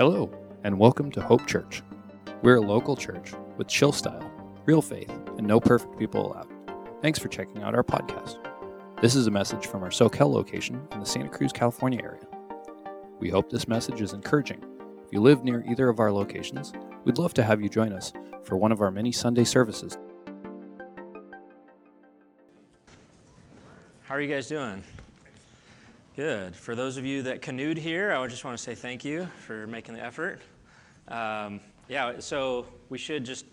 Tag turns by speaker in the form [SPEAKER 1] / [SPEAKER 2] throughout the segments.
[SPEAKER 1] Hello, and welcome to Hope Church. We're a local church with chill style, real faith, and no perfect people allowed. Thanks for checking out our podcast. This is a message from our Soquel location in the Santa Cruz, California area. We hope this message is encouraging. If you live near either of our locations, we'd love to have you join us for one of our many Sunday services.
[SPEAKER 2] How are you guys doing? Good. For those of you that canoed here, I just want to say thank you for making the effort. Um, yeah, so we should just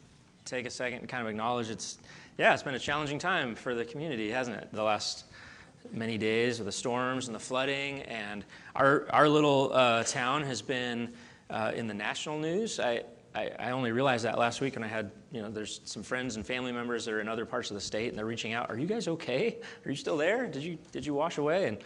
[SPEAKER 2] take a second and kind of acknowledge it's, yeah, it's been a challenging time for the community, hasn't it? The last many days with the storms and the flooding, and our, our little uh, town has been uh, in the national news. I, I, I, only realized that last week when I had, you know, there's some friends and family members that are in other parts of the state, and they're reaching out. Are you guys okay? Are you still there? Did you did you wash away? And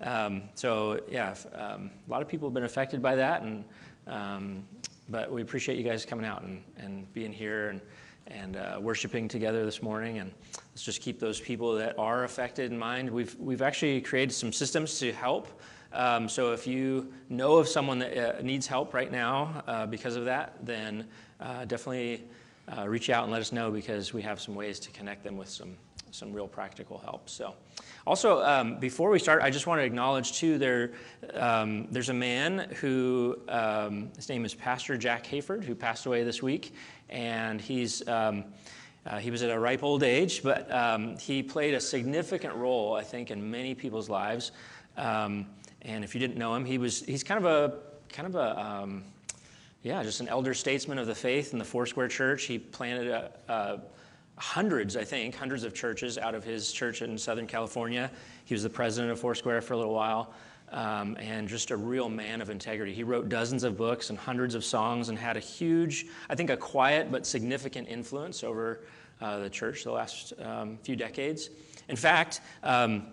[SPEAKER 2] um, so yeah, um, a lot of people have been affected by that, and um, but we appreciate you guys coming out and, and being here and and uh, worshiping together this morning. And let's just keep those people that are affected in mind. We've we've actually created some systems to help. Um, so if you know of someone that uh, needs help right now uh, because of that, then uh, definitely uh, reach out and let us know because we have some ways to connect them with some some real practical help. So. Also, um, before we start, I just want to acknowledge too there, um, there's a man who, um, his name is Pastor Jack Hayford, who passed away this week. And he's, um, uh, he was at a ripe old age, but um, he played a significant role, I think, in many people's lives. And if you didn't know him, he was, he's kind of a, kind of a, yeah, just an elder statesman of the faith in the Foursquare Church. He planted a, a hundreds, I think, hundreds of churches out of his church in Southern California. He was the president of Foursquare for a little while. Um, and just a real man of integrity. He wrote dozens of books and hundreds of songs and had a huge, I think, a quiet but significant influence over uh, the church the last um, few decades. In fact, um,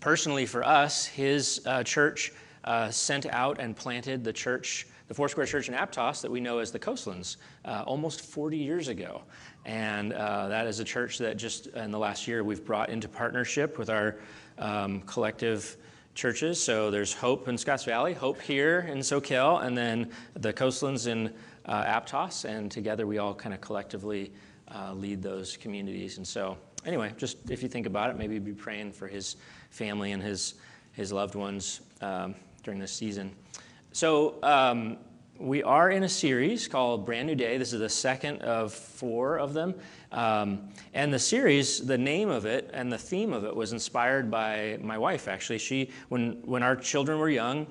[SPEAKER 2] personally for us, his uh, church uh, sent out and planted the church, the Foursquare Church in Aptos that we know as the Coastlands, uh, almost 40 years ago. And uh, that is a church that just in the last year we've brought into partnership with our um, collective churches. So there's Hope in Scotts Valley, Hope here in Soquel, and then the Coastlands in uh, Aptos. And together we all kind of collectively uh, lead those communities. And so, anyway, just if you think about it, maybe be praying for his family and his, his loved ones um, during this season. So, um, we are in a series called Brand New Day. This is the second of four of them. Um, and the series, the name of it and the theme of it was inspired by my wife, actually. She, when, when our children were young,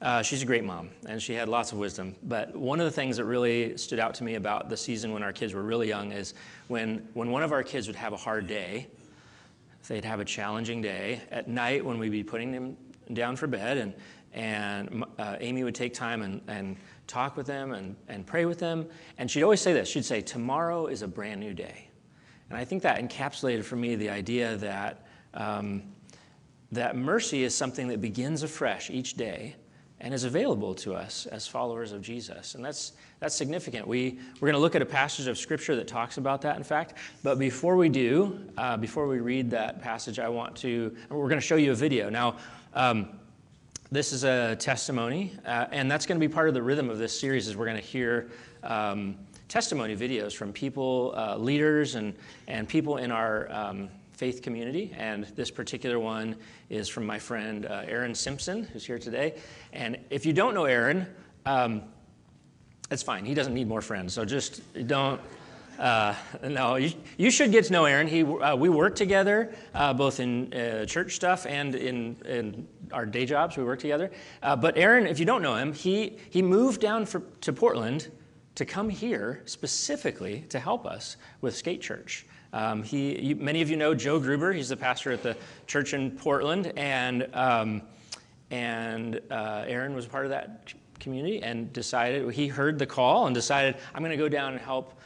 [SPEAKER 2] uh, she's a great mom and she had lots of wisdom. But one of the things that really stood out to me about the season when our kids were really young is when, when one of our kids would have a hard day, they'd have a challenging day, at night when we'd be putting them down for bed and and uh, Amy would take time and, and talk with them and, and pray with them. And she'd always say this she'd say, Tomorrow is a brand new day. And I think that encapsulated for me the idea that, um, that mercy is something that begins afresh each day and is available to us as followers of Jesus. And that's, that's significant. We, we're going to look at a passage of Scripture that talks about that, in fact. But before we do, uh, before we read that passage, I want to, we're going to show you a video. Now, um, this is a testimony, uh, and that's going to be part of the rhythm of this series. Is we're going to hear um, testimony videos from people, uh, leaders, and and people in our um, faith community. And this particular one is from my friend uh, Aaron Simpson, who's here today. And if you don't know Aaron, um, it's fine. He doesn't need more friends. So just don't. Uh, no, you, you, should get to know Aaron. He, uh, we work together, uh, both in uh, church stuff and in, in, our day jobs. We work together. Uh, but Aaron, if you don't know him, he, he moved down for, to Portland to come here specifically to help us with Skate Church. Um, he, you, many of you know Joe Gruber. He's the pastor at the church in Portland, and um, and uh, Aaron was part of that community and decided he heard the call and decided I'm going to go down and help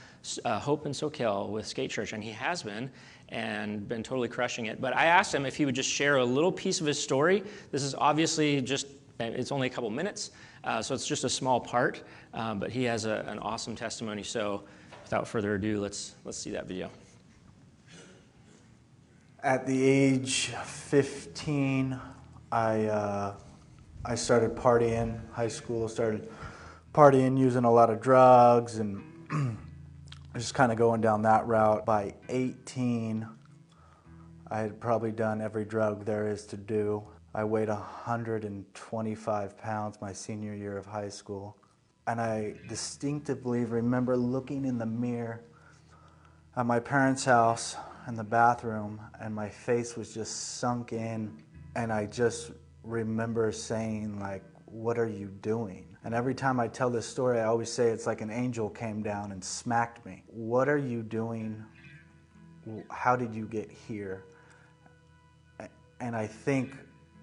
[SPEAKER 2] uh, Hope in Soquel with Skate Church, and he has been and been totally crushing it. But I asked him if he would just share a little piece of his story. This is obviously just, it's only a couple minutes, uh, so it's just a small part, um, but he has a, an awesome testimony. So without further ado, let's, let's see that video.
[SPEAKER 3] At the age of 15, I, uh, I started partying, high school, started partying, using a lot of drugs, and just kind of going down that route. By 18, I had probably done every drug there is to do. I weighed 125 pounds my senior year of high school. And I distinctively remember looking in the mirror at my parents' house in the bathroom, and my face was just sunk in. And I just remember saying, like, what are you doing? And every time I tell this story, I always say it's like an angel came down and smacked me. What are you doing? How did you get here? And I think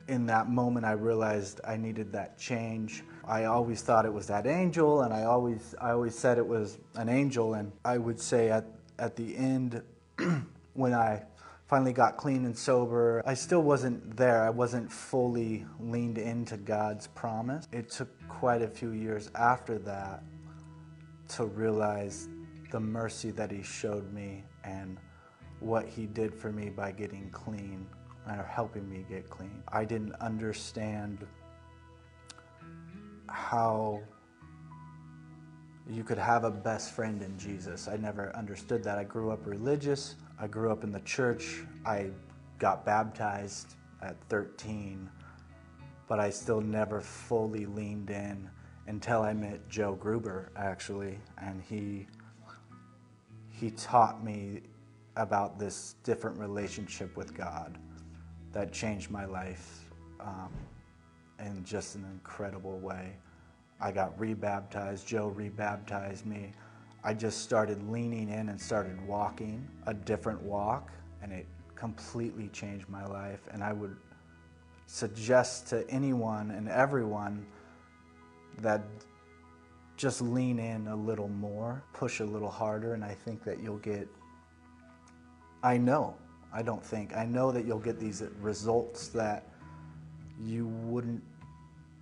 [SPEAKER 3] in that moment I realized I needed that change. I always thought it was that angel and I always I always said it was an angel and I would say at at the end when I finally got clean and sober, I still wasn't there. I wasn't fully leaned into God's promise. It took quite a few years after that to realize the mercy that He showed me and what He did for me by getting clean or helping me get clean. I didn't understand how you could have a best friend in Jesus. I never understood that. I grew up religious. I grew up in the church. I got baptized at 13, but I still never fully leaned in until I met Joe Gruber actually, and he he taught me about this different relationship with God that changed my life um, in just an incredible way. I got rebaptized. Joe rebaptized me. I just started leaning in and started walking a different walk, and it completely changed my life. And I would suggest to anyone and everyone that just lean in a little more, push a little harder, and I think that you'll get. I know, I don't think, I know that you'll get these results that you wouldn't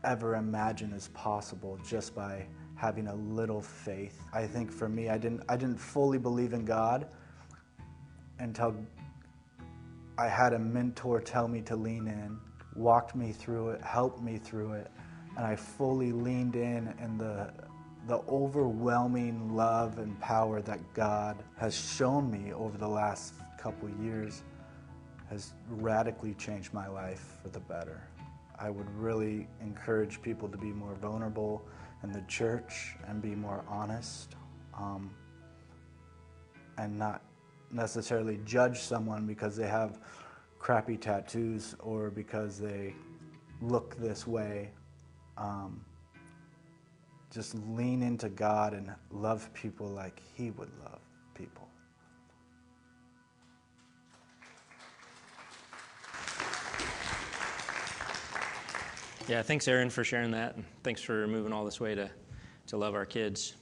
[SPEAKER 3] ever imagine as possible just by having a little faith. I think for me, I didn't, I didn't fully believe in God until I had a mentor tell me to lean in, walked me through it, helped me through it, and I fully leaned in and the the overwhelming love and power that God has shown me over the last couple years has radically changed my life for the better. I would really encourage people to be more vulnerable in the church and be more honest um, and not necessarily judge someone because they have crappy tattoos or because they look this way. Um, just lean into God and love people like He would love people.
[SPEAKER 2] Yeah, thanks, Aaron, for sharing that. And thanks for moving all this way to, to love our kids.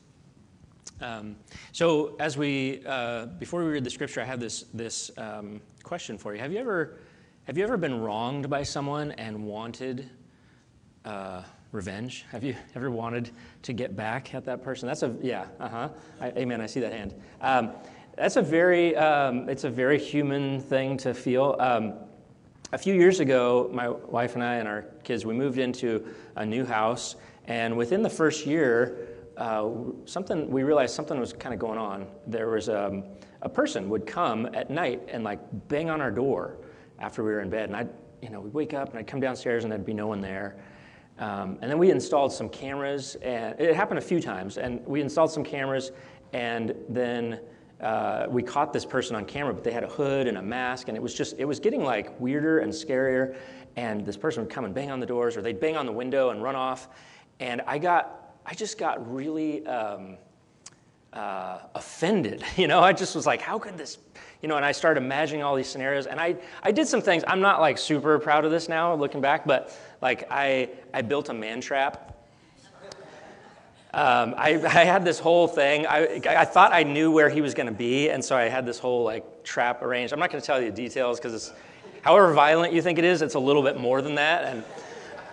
[SPEAKER 2] Um, so, as we, uh, before we read the scripture, I have this, this um, question for you. Have you, ever, have you ever been wronged by someone and wanted uh, revenge? Have you ever wanted to get back at that person? That's a, yeah, uh huh. Amen. I see that hand. Um, that's a very, um, it's a very human thing to feel. A few years ago, my wife and I and our kids, we moved into a new house, and within the first year, uh, something we realized something was kind of going on. There was um, a person would come at night and like bang on our door after we were in bed, and I'd you know we'd wake up and I'd come downstairs and there'd be no one there. Um, and then we installed some cameras, and it happened a few times. And we installed some cameras, and then uh, we caught this person on camera, but they had a hood and a mask, and it was just, it was getting like weirder and scarier. And this person would come and bang on the doors, or they'd bang on the window and run off. And I got, I just got really um, uh, offended. You know, I just was like, how could this, you know, and I started imagining all these scenarios. And I, I did some things, I'm not like super proud of this now looking back, but like I, I built a man trap um, I, I, had this whole thing. I, I thought I knew where he was going to be, and so I had this whole like trap arranged. I'm not going to tell you the details because it's, however violent you think it is, it's a little bit more than that.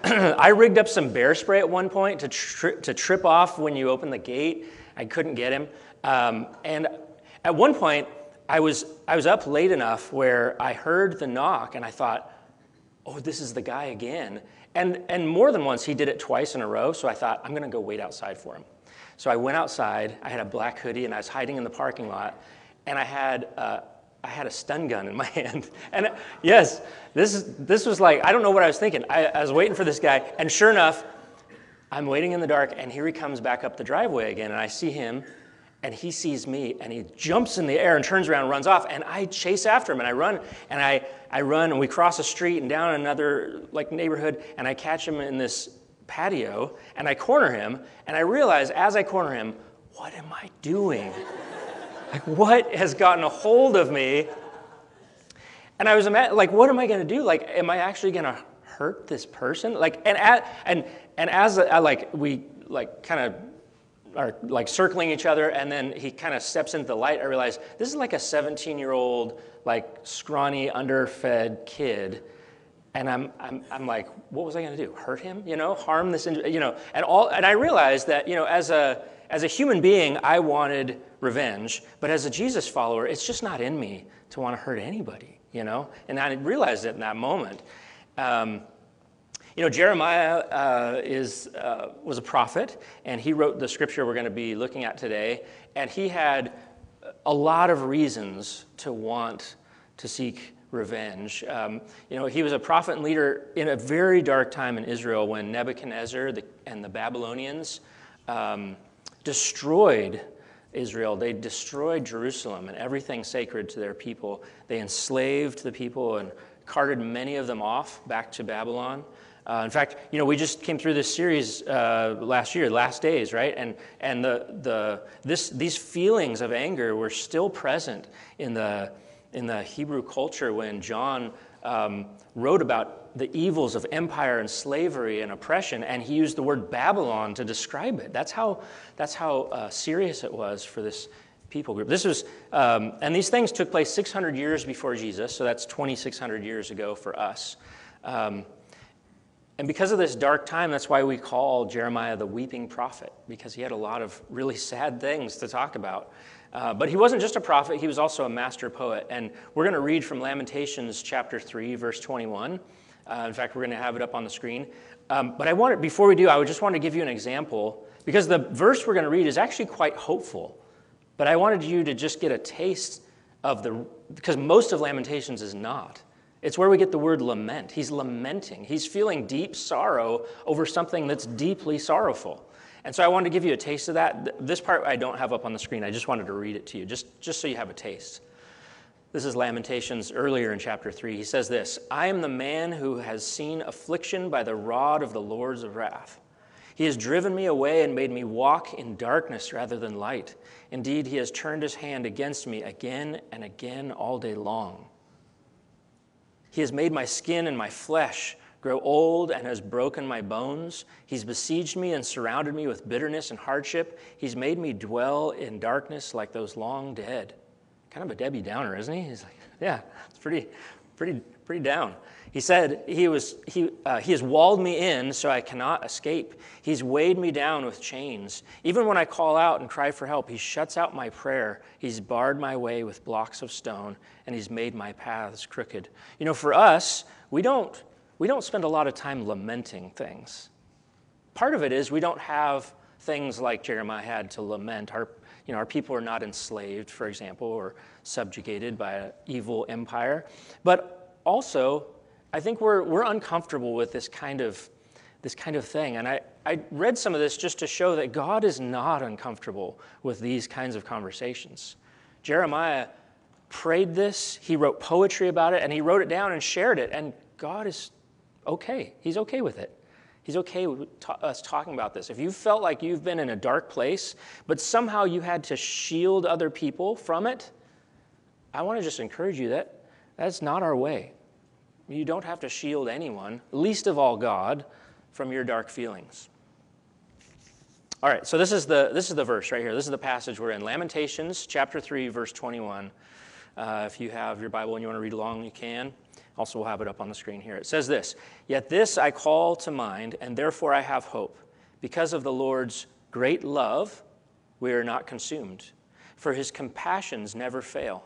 [SPEAKER 2] And I rigged up some bear spray at one point to tri- to trip off when you open the gate. I couldn't get him, um, and at one point I was I was up late enough where I heard the knock, and I thought, oh, this is the guy again. And, and more than once, he did it twice in a row. So I thought, I'm going to go wait outside for him. So I went outside. I had a black hoodie and I was hiding in the parking lot. And I had, uh, I had a stun gun in my hand. And yes, this, is, this was like, I don't know what I was thinking. I, I was waiting for this guy. And sure enough, I'm waiting in the dark. And here he comes back up the driveway again. And I see him and he sees me and he jumps in the air and turns around and runs off and i chase after him and i run and i, I run and we cross a street and down another like neighborhood and i catch him in this patio and i corner him and i realize as i corner him what am i doing? Like what has gotten a hold of me? And i was like what am i going to do? Like am i actually going to hurt this person? Like and and and as I, like we like kind of are like circling each other, and then he kind of steps into the light. I realize this is like a 17 year old, like scrawny, underfed kid. And I'm, I'm, I'm like, what was I going to do? Hurt him? You know, harm this, you know, and all, and I realized that, you know, as a, as a human being, I wanted revenge, but as a Jesus follower, it's just not in me to want to hurt anybody, you know? And I realized it in that moment. Um, you know, Jeremiah uh, is, uh, was a prophet, and he wrote the scripture we're going to be looking at today, and he had a lot of reasons to want to seek revenge. Um, you know, he was a prophet and leader in a very dark time in Israel when Nebuchadnezzar and the Babylonians um, destroyed Israel. They destroyed Jerusalem and everything sacred to their people. They enslaved the people and carted many of them off back to Babylon. Uh, in fact, you know, we just came through this series uh, last year, Last Days, right? And, and the, the, this, these feelings of anger were still present in the, in the Hebrew culture when John um, wrote about the evils of empire and slavery and oppression, and he used the word Babylon to describe it. That's how, that's how uh, serious it was for this people group. This was, um, and these things took place 600 years before Jesus, so that's 2,600 years ago for us. Um, and because of this dark time, that's why we call Jeremiah the weeping prophet, because he had a lot of really sad things to talk about. Uh, but he wasn't just a prophet, he was also a master poet. And we're going to read from Lamentations chapter 3, verse 21. Uh, in fact, we're going to have it up on the screen. Um, but I wanted, before we do, I would just want to give you an example, because the verse we're going to read is actually quite hopeful. But I wanted you to just get a taste of the, because most of Lamentations is not. It's where we get the word lament. He's lamenting. He's feeling deep sorrow over something that's deeply sorrowful. And so I wanted to give you a taste of that. This part I don't have up on the screen. I just wanted to read it to you, just, just so you have a taste. This is Lamentations earlier in chapter 3. He says this I am the man who has seen affliction by the rod of the Lord's of wrath. He has driven me away and made me walk in darkness rather than light. Indeed, he has turned his hand against me again and again all day long. He has made my skin and my flesh grow old and has broken my bones. He's besieged me and surrounded me with bitterness and hardship. He's made me dwell in darkness like those long dead. Kind of a Debbie Downer, isn't he? He's like, yeah, it's pretty, pretty, pretty down. He said, He, was, he, uh, he has walled me in so I cannot escape. He's weighed me down with chains. Even when I call out and cry for help, He shuts out my prayer. He's barred my way with blocks of stone, and He's made my paths crooked. You know, for us, we don't, we don't spend a lot of time lamenting things. Part of it is we don't have things like Jeremiah had to lament. Our, you know, our people are not enslaved, for example, or subjugated by an evil empire. But also, I think we're, we're uncomfortable with this kind of, this kind of thing. And I, I read some of this just to show that God is not uncomfortable with these kinds of conversations. Jeremiah prayed this, he wrote poetry about it, and he wrote it down and shared it. And God is okay. He's okay with it. He's okay with us talking about this. If you felt like you've been in a dark place, but somehow you had to shield other people from it, I want to just encourage you that that's not our way. You don't have to shield anyone, least of all God, from your dark feelings. All right, so this is the this is the verse right here. This is the passage we're in. Lamentations chapter 3 verse 21. Uh, if you have your Bible and you want to read along, you can. Also, we'll have it up on the screen here. It says this Yet this I call to mind, and therefore I have hope. Because of the Lord's great love, we are not consumed, for his compassions never fail.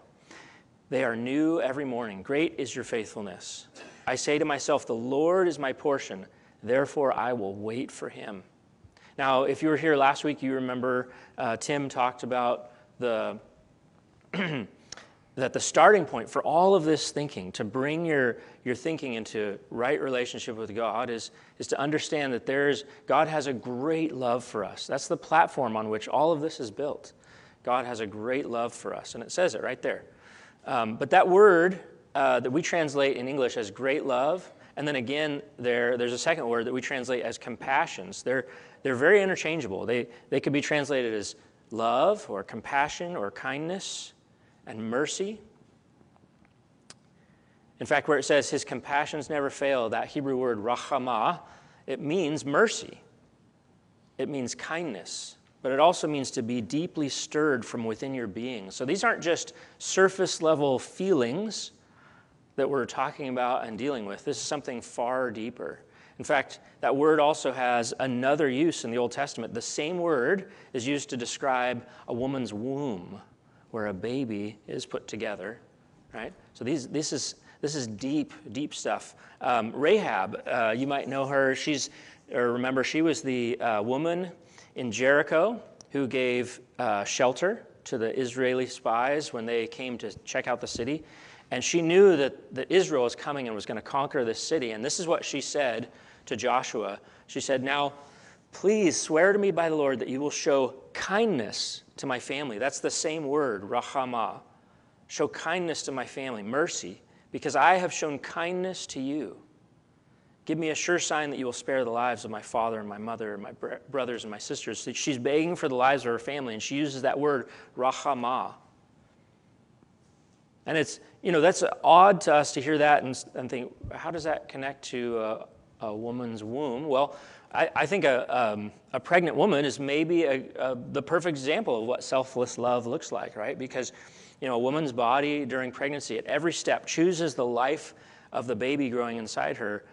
[SPEAKER 2] They are new every morning. Great is your faithfulness. I say to myself, The Lord is my portion, therefore I will wait for him. Now, if you were here last week, you remember uh, Tim talked about the. that the starting point for all of this thinking, to bring your, your thinking into right relationship with God, is, is to understand that there's, God has a great love for us. That's the platform on which all of this is built. God has a great love for us, and it says it right there. Um, but that word uh, that we translate in English as great love, and then again, there, there's a second word that we translate as compassions. They're, they're very interchangeable. They, they could be translated as love or compassion or kindness and mercy. In fact, where it says his compassions never fail, that Hebrew word rachama, it means mercy. It means kindness, but it also means to be deeply stirred from within your being. So these aren't just surface level feelings that we're talking about and dealing with. This is something far deeper. In fact, that word also has another use in the Old Testament. The same word is used to describe a woman's womb where a baby is put together, right? So these, this, is, this is deep, deep stuff. Um, Rahab, uh, you might know her. She's, or remember, she was the uh, woman in Jericho who gave uh, shelter to the Israeli spies when they came to check out the city. And she knew that, that Israel was coming and was going to conquer this city. And this is what she said to Joshua. She said, Now, please swear to me by the Lord that you will show kindness to my family. That's the same word, rahama. Show kindness to my family, mercy, because I have shown kindness to you. Give me a sure sign that you will spare the lives of my father and my mother and my brothers and my sisters. She's begging for the lives of her family, and she uses that word, rahama. And it's, you know, that's odd to us to hear that and, and think, how does that connect to a, a woman's womb? Well, I, I think a, um, a pregnant woman is maybe a, the perfect example of what selfless love looks like, right? Because, you know, a woman's body during pregnancy at every step chooses the life of the baby growing inside her.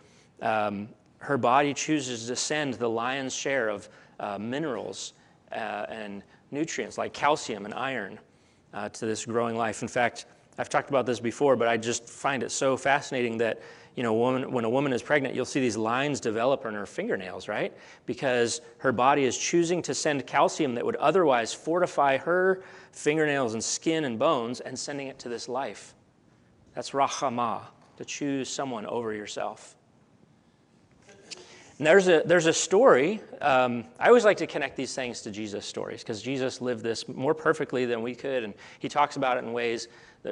[SPEAKER 2] Um, her body chooses to send the lion's share of uh, minerals uh, and nutrients like calcium and iron uh, to this growing life. In fact, I've talked about this before, but I just find it so fascinating that you know, woman, when a woman is pregnant, you'll see these lines develop in her fingernails, right? Because her body is choosing to send calcium that would otherwise fortify her fingernails and skin and bones and sending it to this life. That's rahama, to choose someone over yourself. And there's a, there's a story. Um, I always like to connect these things to Jesus' stories because Jesus lived this more perfectly than we could, and he talks about it in ways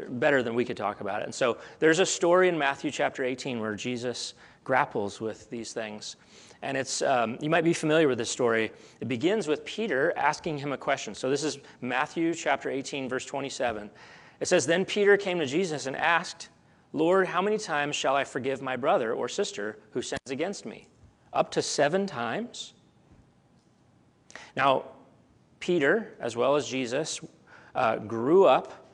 [SPEAKER 2] better than we could talk about it. And so there's a story in Matthew chapter 18 where Jesus grapples with these things. And it's, um, you might be familiar with this story. It begins with Peter asking him a question. So this is Matthew chapter 18, verse 27. It says, Then Peter came to Jesus and asked, Lord, how many times shall I forgive my brother or sister who sins against me? Up to seven times? Now, Peter, as well as Jesus, uh, grew up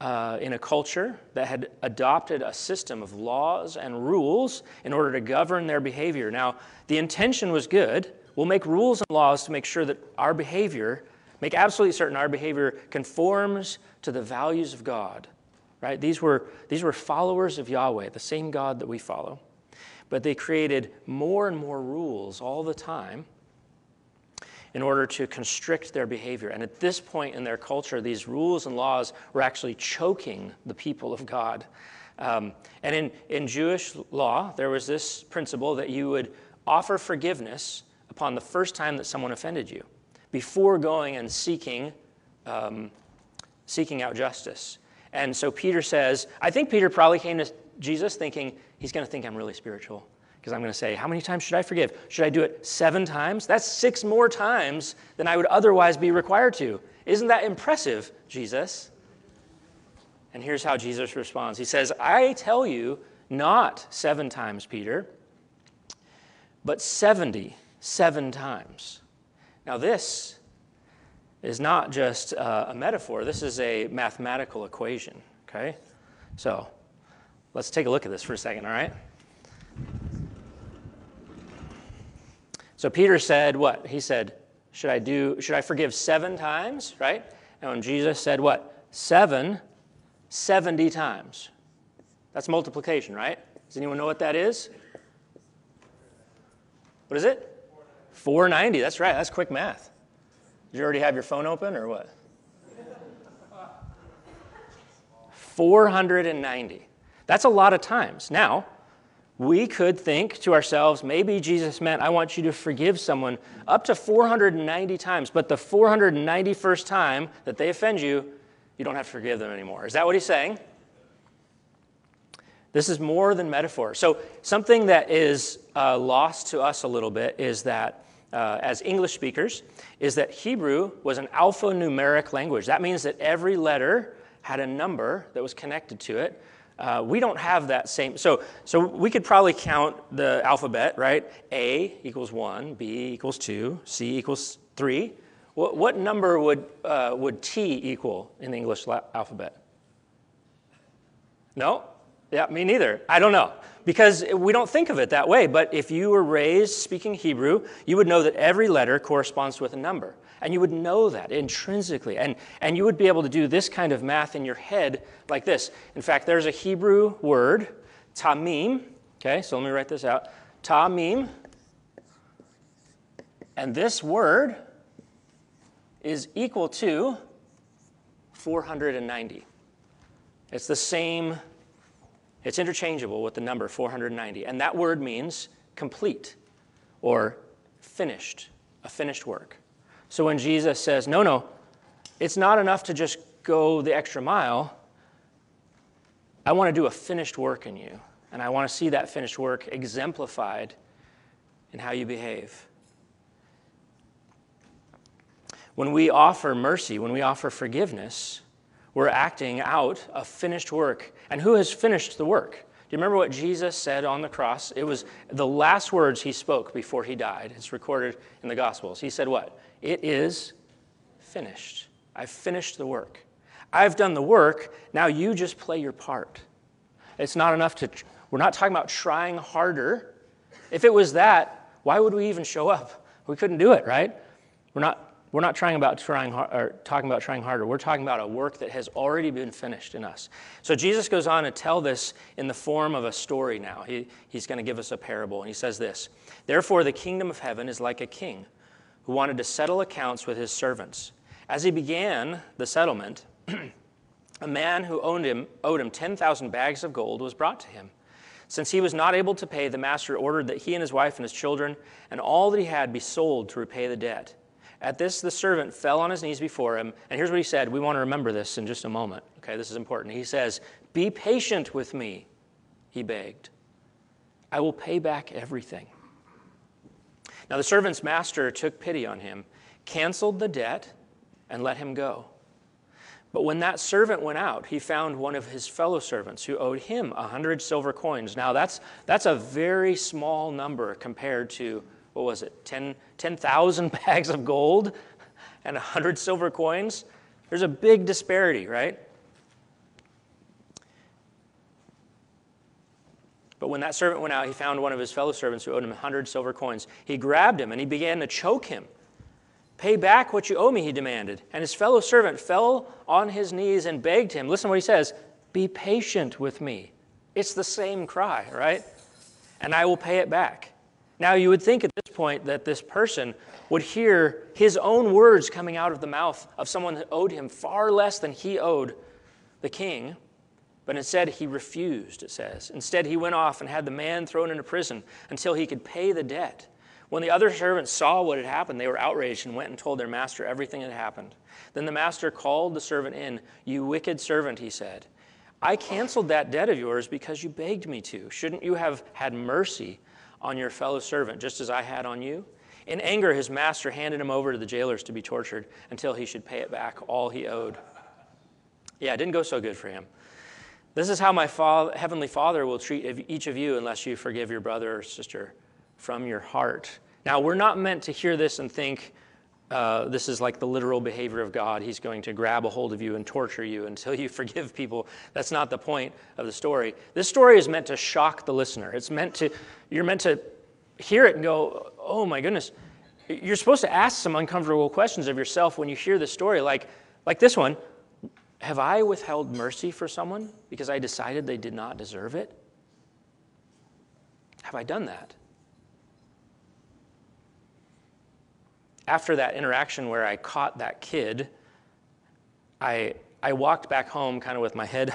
[SPEAKER 2] uh, in a culture that had adopted a system of laws and rules in order to govern their behavior. Now, the intention was good. We'll make rules and laws to make sure that our behavior, make absolutely certain our behavior conforms to the values of God. Right? These were, these were followers of Yahweh, the same God that we follow. But they created more and more rules all the time in order to constrict their behavior. And at this point in their culture, these rules and laws were actually choking the people of God. Um, and in, in Jewish law, there was this principle that you would offer forgiveness upon the first time that someone offended you before going and seeking, um, seeking out justice. And so Peter says, I think Peter probably came to Jesus thinking, he's going to think I'm really spiritual because I'm going to say, How many times should I forgive? Should I do it seven times? That's six more times than I would otherwise be required to. Isn't that impressive, Jesus? And here's how Jesus responds He says, I tell you, not seven times, Peter, but 77 times. Now, this is not just a metaphor, this is a mathematical equation, okay? So, let's take a look at this for a second, all right? So Peter said, what? He said, should I do, should I forgive seven times, right? And when Jesus said what? Seven, 70 times. That's multiplication, right? Does anyone know what that is? What is it? 490. That's right. That's quick math. Did you already have your phone open or what? 490. That's a lot of times. Now, we could think to ourselves, maybe Jesus meant, I want you to forgive someone up to 490 times, but the 491st time that they offend you, you don't have to forgive them anymore. Is that what he's saying? This is more than metaphor. So, something that is uh, lost to us a little bit is that, uh, as English speakers, is that Hebrew was an alphanumeric language. That means that every letter had a number that was connected to it. Uh, we don't have that same. So, so we could probably count the alphabet, right? A equals one, B equals two, C equals three. What, what number would, uh, would T equal in the English la- alphabet? No? Yeah, me neither. I don't know. Because we don't think of it that way. But if you were raised speaking Hebrew, you would know that every letter corresponds with a number. And you would know that intrinsically. And, and you would be able to do this kind of math in your head like this. In fact, there's a Hebrew word, tamim. Okay, so let me write this out. Tamim. And this word is equal to 490. It's the same it's interchangeable with the number 490. And that word means complete or finished, a finished work. So when Jesus says, no, no, it's not enough to just go the extra mile. I want to do a finished work in you. And I want to see that finished work exemplified in how you behave. When we offer mercy, when we offer forgiveness, we're acting out a finished work. And who has finished the work? Do you remember what Jesus said on the cross? It was the last words he spoke before he died. It's recorded in the Gospels. He said, What? It is finished. I've finished the work. I've done the work. Now you just play your part. It's not enough to, we're not talking about trying harder. If it was that, why would we even show up? We couldn't do it, right? We're not we're not trying about trying or talking about trying harder. We're talking about a work that has already been finished in us. So Jesus goes on to tell this in the form of a story now. He, he's going to give us a parable, and he says this Therefore, the kingdom of heaven is like a king who wanted to settle accounts with his servants. As he began the settlement, a man who owed him, owed him 10,000 bags of gold was brought to him. Since he was not able to pay, the master ordered that he and his wife and his children and all that he had be sold to repay the debt. At this, the servant fell on his knees before him. And here's what he said. We want to remember this in just a moment. Okay, this is important. He says, Be patient with me, he begged. I will pay back everything. Now, the servant's master took pity on him, canceled the debt, and let him go. But when that servant went out, he found one of his fellow servants who owed him a hundred silver coins. Now, that's, that's a very small number compared to what was it, 10,000 10, bags of gold and a 100 silver coins? There's a big disparity, right? But when that servant went out, he found one of his fellow servants who owed him a 100 silver coins. He grabbed him and he began to choke him. Pay back what you owe me, he demanded. And his fellow servant fell on his knees and begged him. Listen to what he says Be patient with me. It's the same cry, right? And I will pay it back. Now, you would think at this point that this person would hear his own words coming out of the mouth of someone that owed him far less than he owed the king. But instead, he refused, it says. Instead, he went off and had the man thrown into prison until he could pay the debt. When the other servants saw what had happened, they were outraged and went and told their master everything that had happened. Then the master called the servant in. You wicked servant, he said. I canceled that debt of yours because you begged me to. Shouldn't you have had mercy on your fellow servant, just as I had on you? In anger, his master handed him over to the jailers to be tortured until he should pay it back all he owed. Yeah, it didn't go so good for him. This is how my father, heavenly Father will treat each of you unless you forgive your brother or sister from your heart. Now, we're not meant to hear this and think, uh, this is like the literal behavior of God. He's going to grab a hold of you and torture you until you forgive people. That's not the point of the story. This story is meant to shock the listener. It's meant to, you're meant to hear it and go, oh my goodness. You're supposed to ask some uncomfortable questions of yourself when you hear the story, like, like this one Have I withheld mercy for someone because I decided they did not deserve it? Have I done that? After that interaction where I caught that kid, I, I walked back home kind of with my head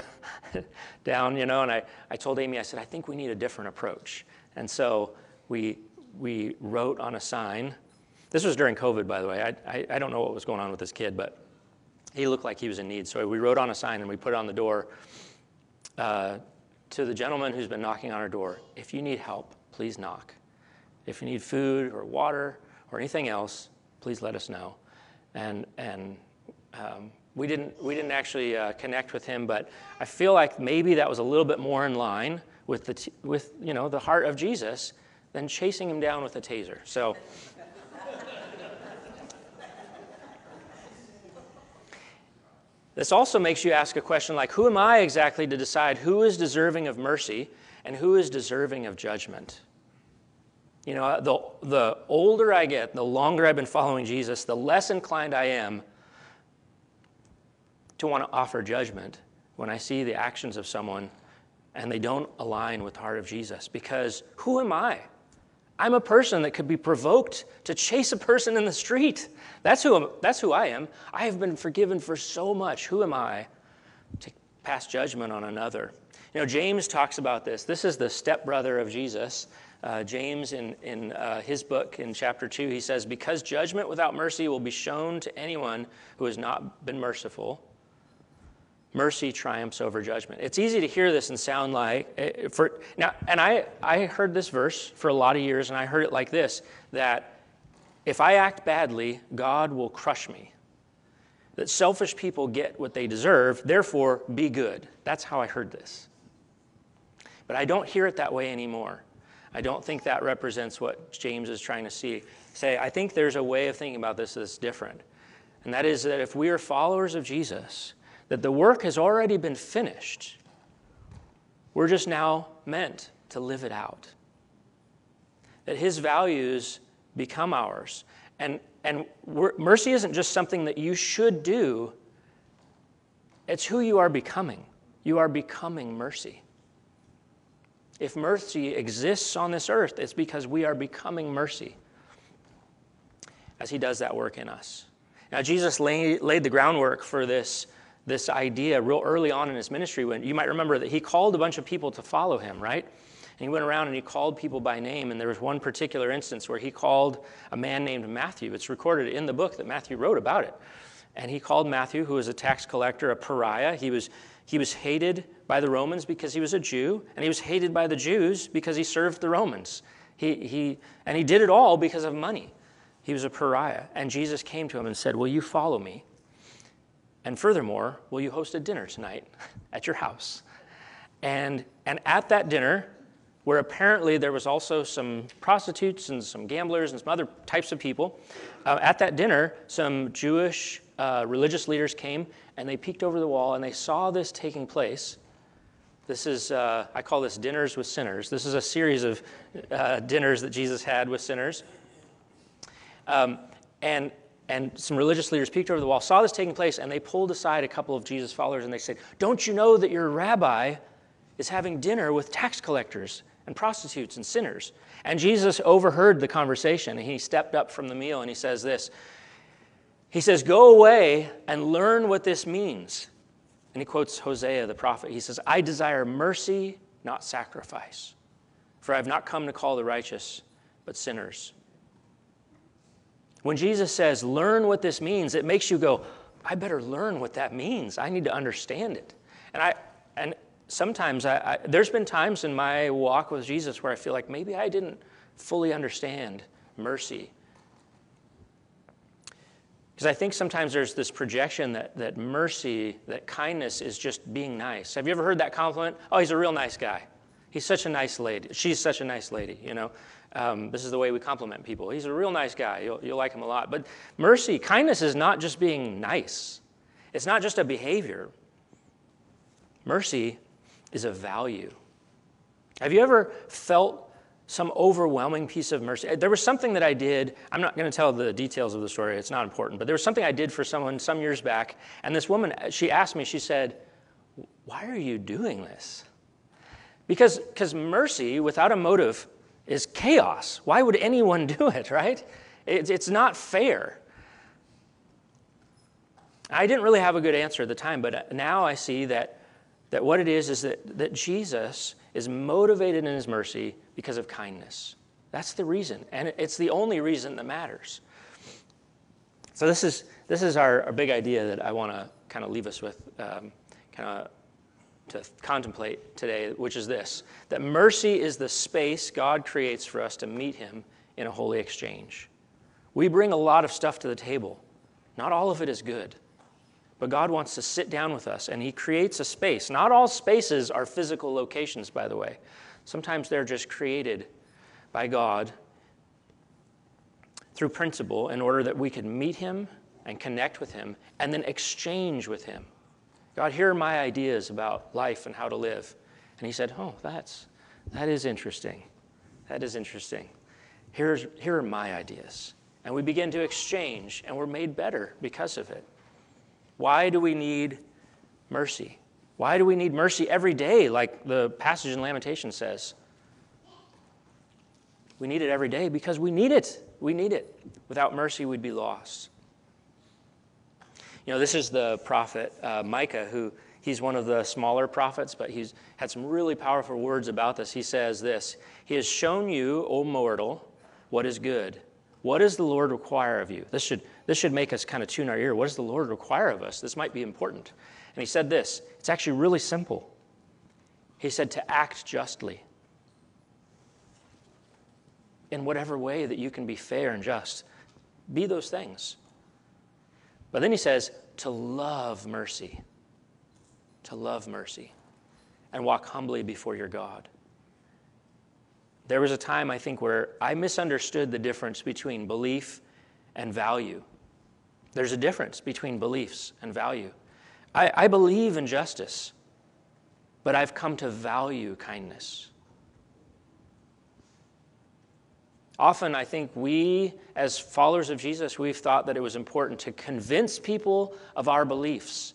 [SPEAKER 2] down, you know, and I, I told Amy, I said, I think we need a different approach. And so we, we wrote on a sign. This was during COVID, by the way. I, I, I don't know what was going on with this kid, but he looked like he was in need. So we wrote on a sign and we put it on the door uh, to the gentleman who's been knocking on our door if you need help, please knock. If you need food or water or anything else, please let us know. And, and um, we, didn't, we didn't actually uh, connect with him, but I feel like maybe that was a little bit more in line with the, t- with, you know, the heart of Jesus than chasing him down with a taser. So. This also makes you ask a question like Who am I exactly to decide who is deserving of mercy and who is deserving of judgment? You know, the, the older I get, the longer I've been following Jesus, the less inclined I am to want to offer judgment when I see the actions of someone and they don't align with the heart of Jesus. Because who am I? I'm a person that could be provoked to chase a person in the street. That's who, that's who I am. I have been forgiven for so much. Who am I to pass judgment on another? You know, James talks about this. This is the stepbrother of Jesus. Uh, James, in, in uh, his book in chapter 2, he says, Because judgment without mercy will be shown to anyone who has not been merciful, mercy triumphs over judgment. It's easy to hear this and sound like eh, for now and I I heard this verse for a lot of years and I heard it like this that if I act badly, God will crush me. That selfish people get what they deserve, therefore be good. That's how I heard this. But I don't hear it that way anymore. I don't think that represents what James is trying to see. Say, I think there's a way of thinking about this that's different. And that is that if we are followers of Jesus, that the work has already been finished. We're just now meant to live it out. That his values become ours. And, and mercy isn't just something that you should do, it's who you are becoming. You are becoming mercy. If mercy exists on this earth, it's because we are becoming mercy as he does that work in us. Now, Jesus laid, laid the groundwork for this this idea real early on in his ministry when you might remember that he called a bunch of people to follow him, right? And he went around and he called people by name. And there was one particular instance where he called a man named Matthew. It's recorded in the book that Matthew wrote about it. And he called Matthew, who was a tax collector, a pariah. He was, he was hated by the Romans because he was a Jew, and he was hated by the Jews because he served the Romans. He, he, and he did it all because of money. He was a pariah. And Jesus came to him and said, Will you follow me? And furthermore, will you host a dinner tonight at your house? And, and at that dinner, where apparently there was also some prostitutes and some gamblers and some other types of people, uh, at that dinner, some Jewish uh, religious leaders came and they peeked over the wall and they saw this taking place. This is, uh, I call this dinners with sinners. This is a series of uh, dinners that Jesus had with sinners. Um, and and some religious leaders peeked over the wall, saw this taking place, and they pulled aside a couple of Jesus' followers and they said, Don't you know that your rabbi is having dinner with tax collectors and prostitutes and sinners? And Jesus overheard the conversation and he stepped up from the meal and he says this He says, Go away and learn what this means. And he quotes Hosea the prophet. He says, I desire mercy, not sacrifice, for I have not come to call the righteous, but sinners. When Jesus says, learn what this means, it makes you go, I better learn what that means. I need to understand it. And I and sometimes I, I, there's been times in my walk with Jesus where I feel like maybe I didn't fully understand mercy. Because I think sometimes there's this projection that, that mercy, that kindness is just being nice. Have you ever heard that compliment? Oh, he's a real nice guy. He's such a nice lady. She's such a nice lady, you know. Um, this is the way we compliment people. He's a real nice guy. You'll, you'll like him a lot. But mercy, kindness is not just being nice, it's not just a behavior. Mercy is a value. Have you ever felt some overwhelming piece of mercy? There was something that I did. I'm not going to tell the details of the story, it's not important, but there was something I did for someone some years back. And this woman, she asked me, she said, Why are you doing this? Because because mercy without a motive is chaos. Why would anyone do it, right? It's not fair. I didn't really have a good answer at the time, but now I see that, that what it is is that, that Jesus is motivated in his mercy because of kindness. That's the reason, and it's the only reason that matters. So, this is, this is our, our big idea that I want to kind of leave us with, um, kind of contemplate today, which is this that mercy is the space God creates for us to meet Him in a holy exchange. We bring a lot of stuff to the table, not all of it is good. But God wants to sit down with us, and He creates a space. Not all spaces are physical locations, by the way. Sometimes they're just created by God through principle in order that we could meet Him and connect with Him and then exchange with Him. God, here are my ideas about life and how to live. And He said, Oh, that's, that is interesting. That is interesting. Here's, here are my ideas. And we begin to exchange, and we're made better because of it. Why do we need mercy? Why do we need mercy every day, like the passage in Lamentation says? We need it every day because we need it. We need it. Without mercy, we'd be lost. You know, this is the prophet uh, Micah, who he's one of the smaller prophets, but he's had some really powerful words about this. He says this He has shown you, O mortal, what is good. What does the Lord require of you? This should, this should make us kind of tune our ear. What does the Lord require of us? This might be important. And he said this it's actually really simple. He said to act justly in whatever way that you can be fair and just. Be those things. But then he says to love mercy, to love mercy, and walk humbly before your God. There was a time, I think, where I misunderstood the difference between belief and value. There's a difference between beliefs and value. I, I believe in justice, but I've come to value kindness. Often, I think we, as followers of Jesus, we've thought that it was important to convince people of our beliefs.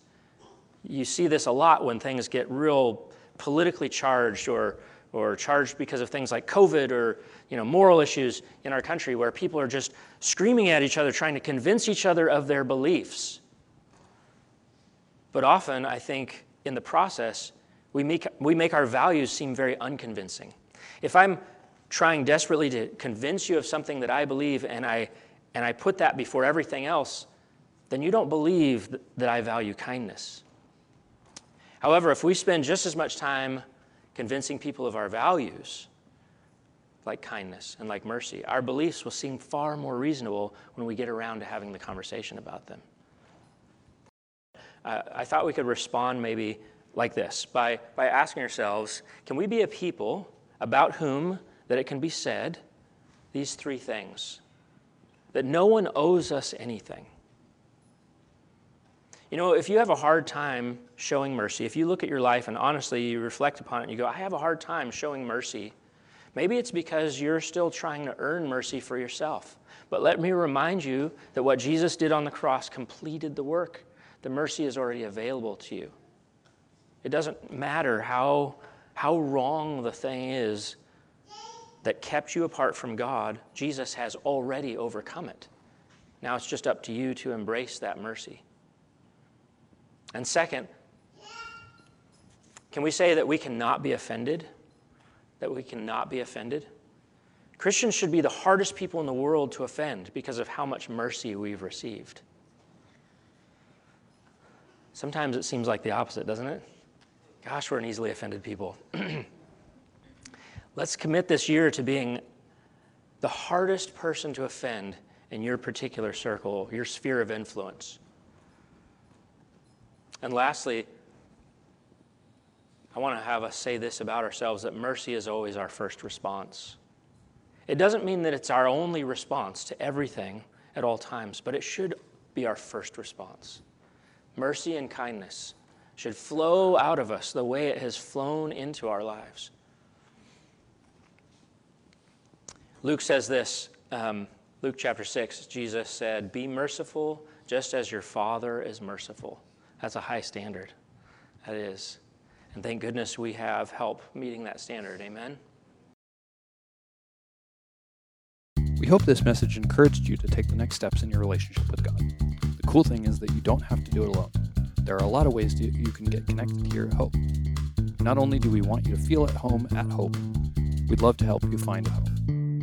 [SPEAKER 2] You see this a lot when things get real politically charged or or charged because of things like COVID or you know, moral issues in our country where people are just screaming at each other, trying to convince each other of their beliefs. But often, I think, in the process, we make, we make our values seem very unconvincing. If I'm trying desperately to convince you of something that I believe and I, and I put that before everything else, then you don't believe that I value kindness. However, if we spend just as much time convincing people of our values, like kindness and like mercy, our beliefs will seem far more reasonable when we get around to having the conversation about them. Uh, I thought we could respond maybe like this by, by asking ourselves can we be a people about whom that it can be said these three things that no one owes us anything? You know, if you have a hard time showing mercy, if you look at your life and honestly you reflect upon it and you go, I have a hard time showing mercy, maybe it's because you're still trying to earn mercy for yourself. But let me remind you that what Jesus did on the cross completed the work. The mercy is already available to you. It doesn't matter how, how wrong the thing is that kept you apart from God, Jesus has already overcome it. Now it's just up to you to embrace that mercy. And second, can we say that we cannot be offended? That we cannot be offended? Christians should be the hardest people in the world to offend because of how much mercy we've received. Sometimes it seems like the opposite, doesn't it? Gosh, we're an easily offended people. Let's commit this year to being the hardest person to offend in your particular circle, your sphere of influence. And lastly, I want to have us say this about ourselves that mercy is always our first response. It doesn't mean that it's our only response to everything at all times, but it should be our first response. Mercy and kindness should flow out of us the way it has flown into our lives. Luke says this um, Luke chapter 6, Jesus said, Be merciful just as your Father is merciful. That's a high standard. That is. And thank goodness we have help meeting that standard. Amen.
[SPEAKER 1] We hope this message encouraged you to take the next steps in your relationship with God. The cool thing is that you don't have to do it alone. There are a lot of ways to, you can get connected here at Hope. Not only do we want you to feel at home at Hope, we'd love to help you find a home.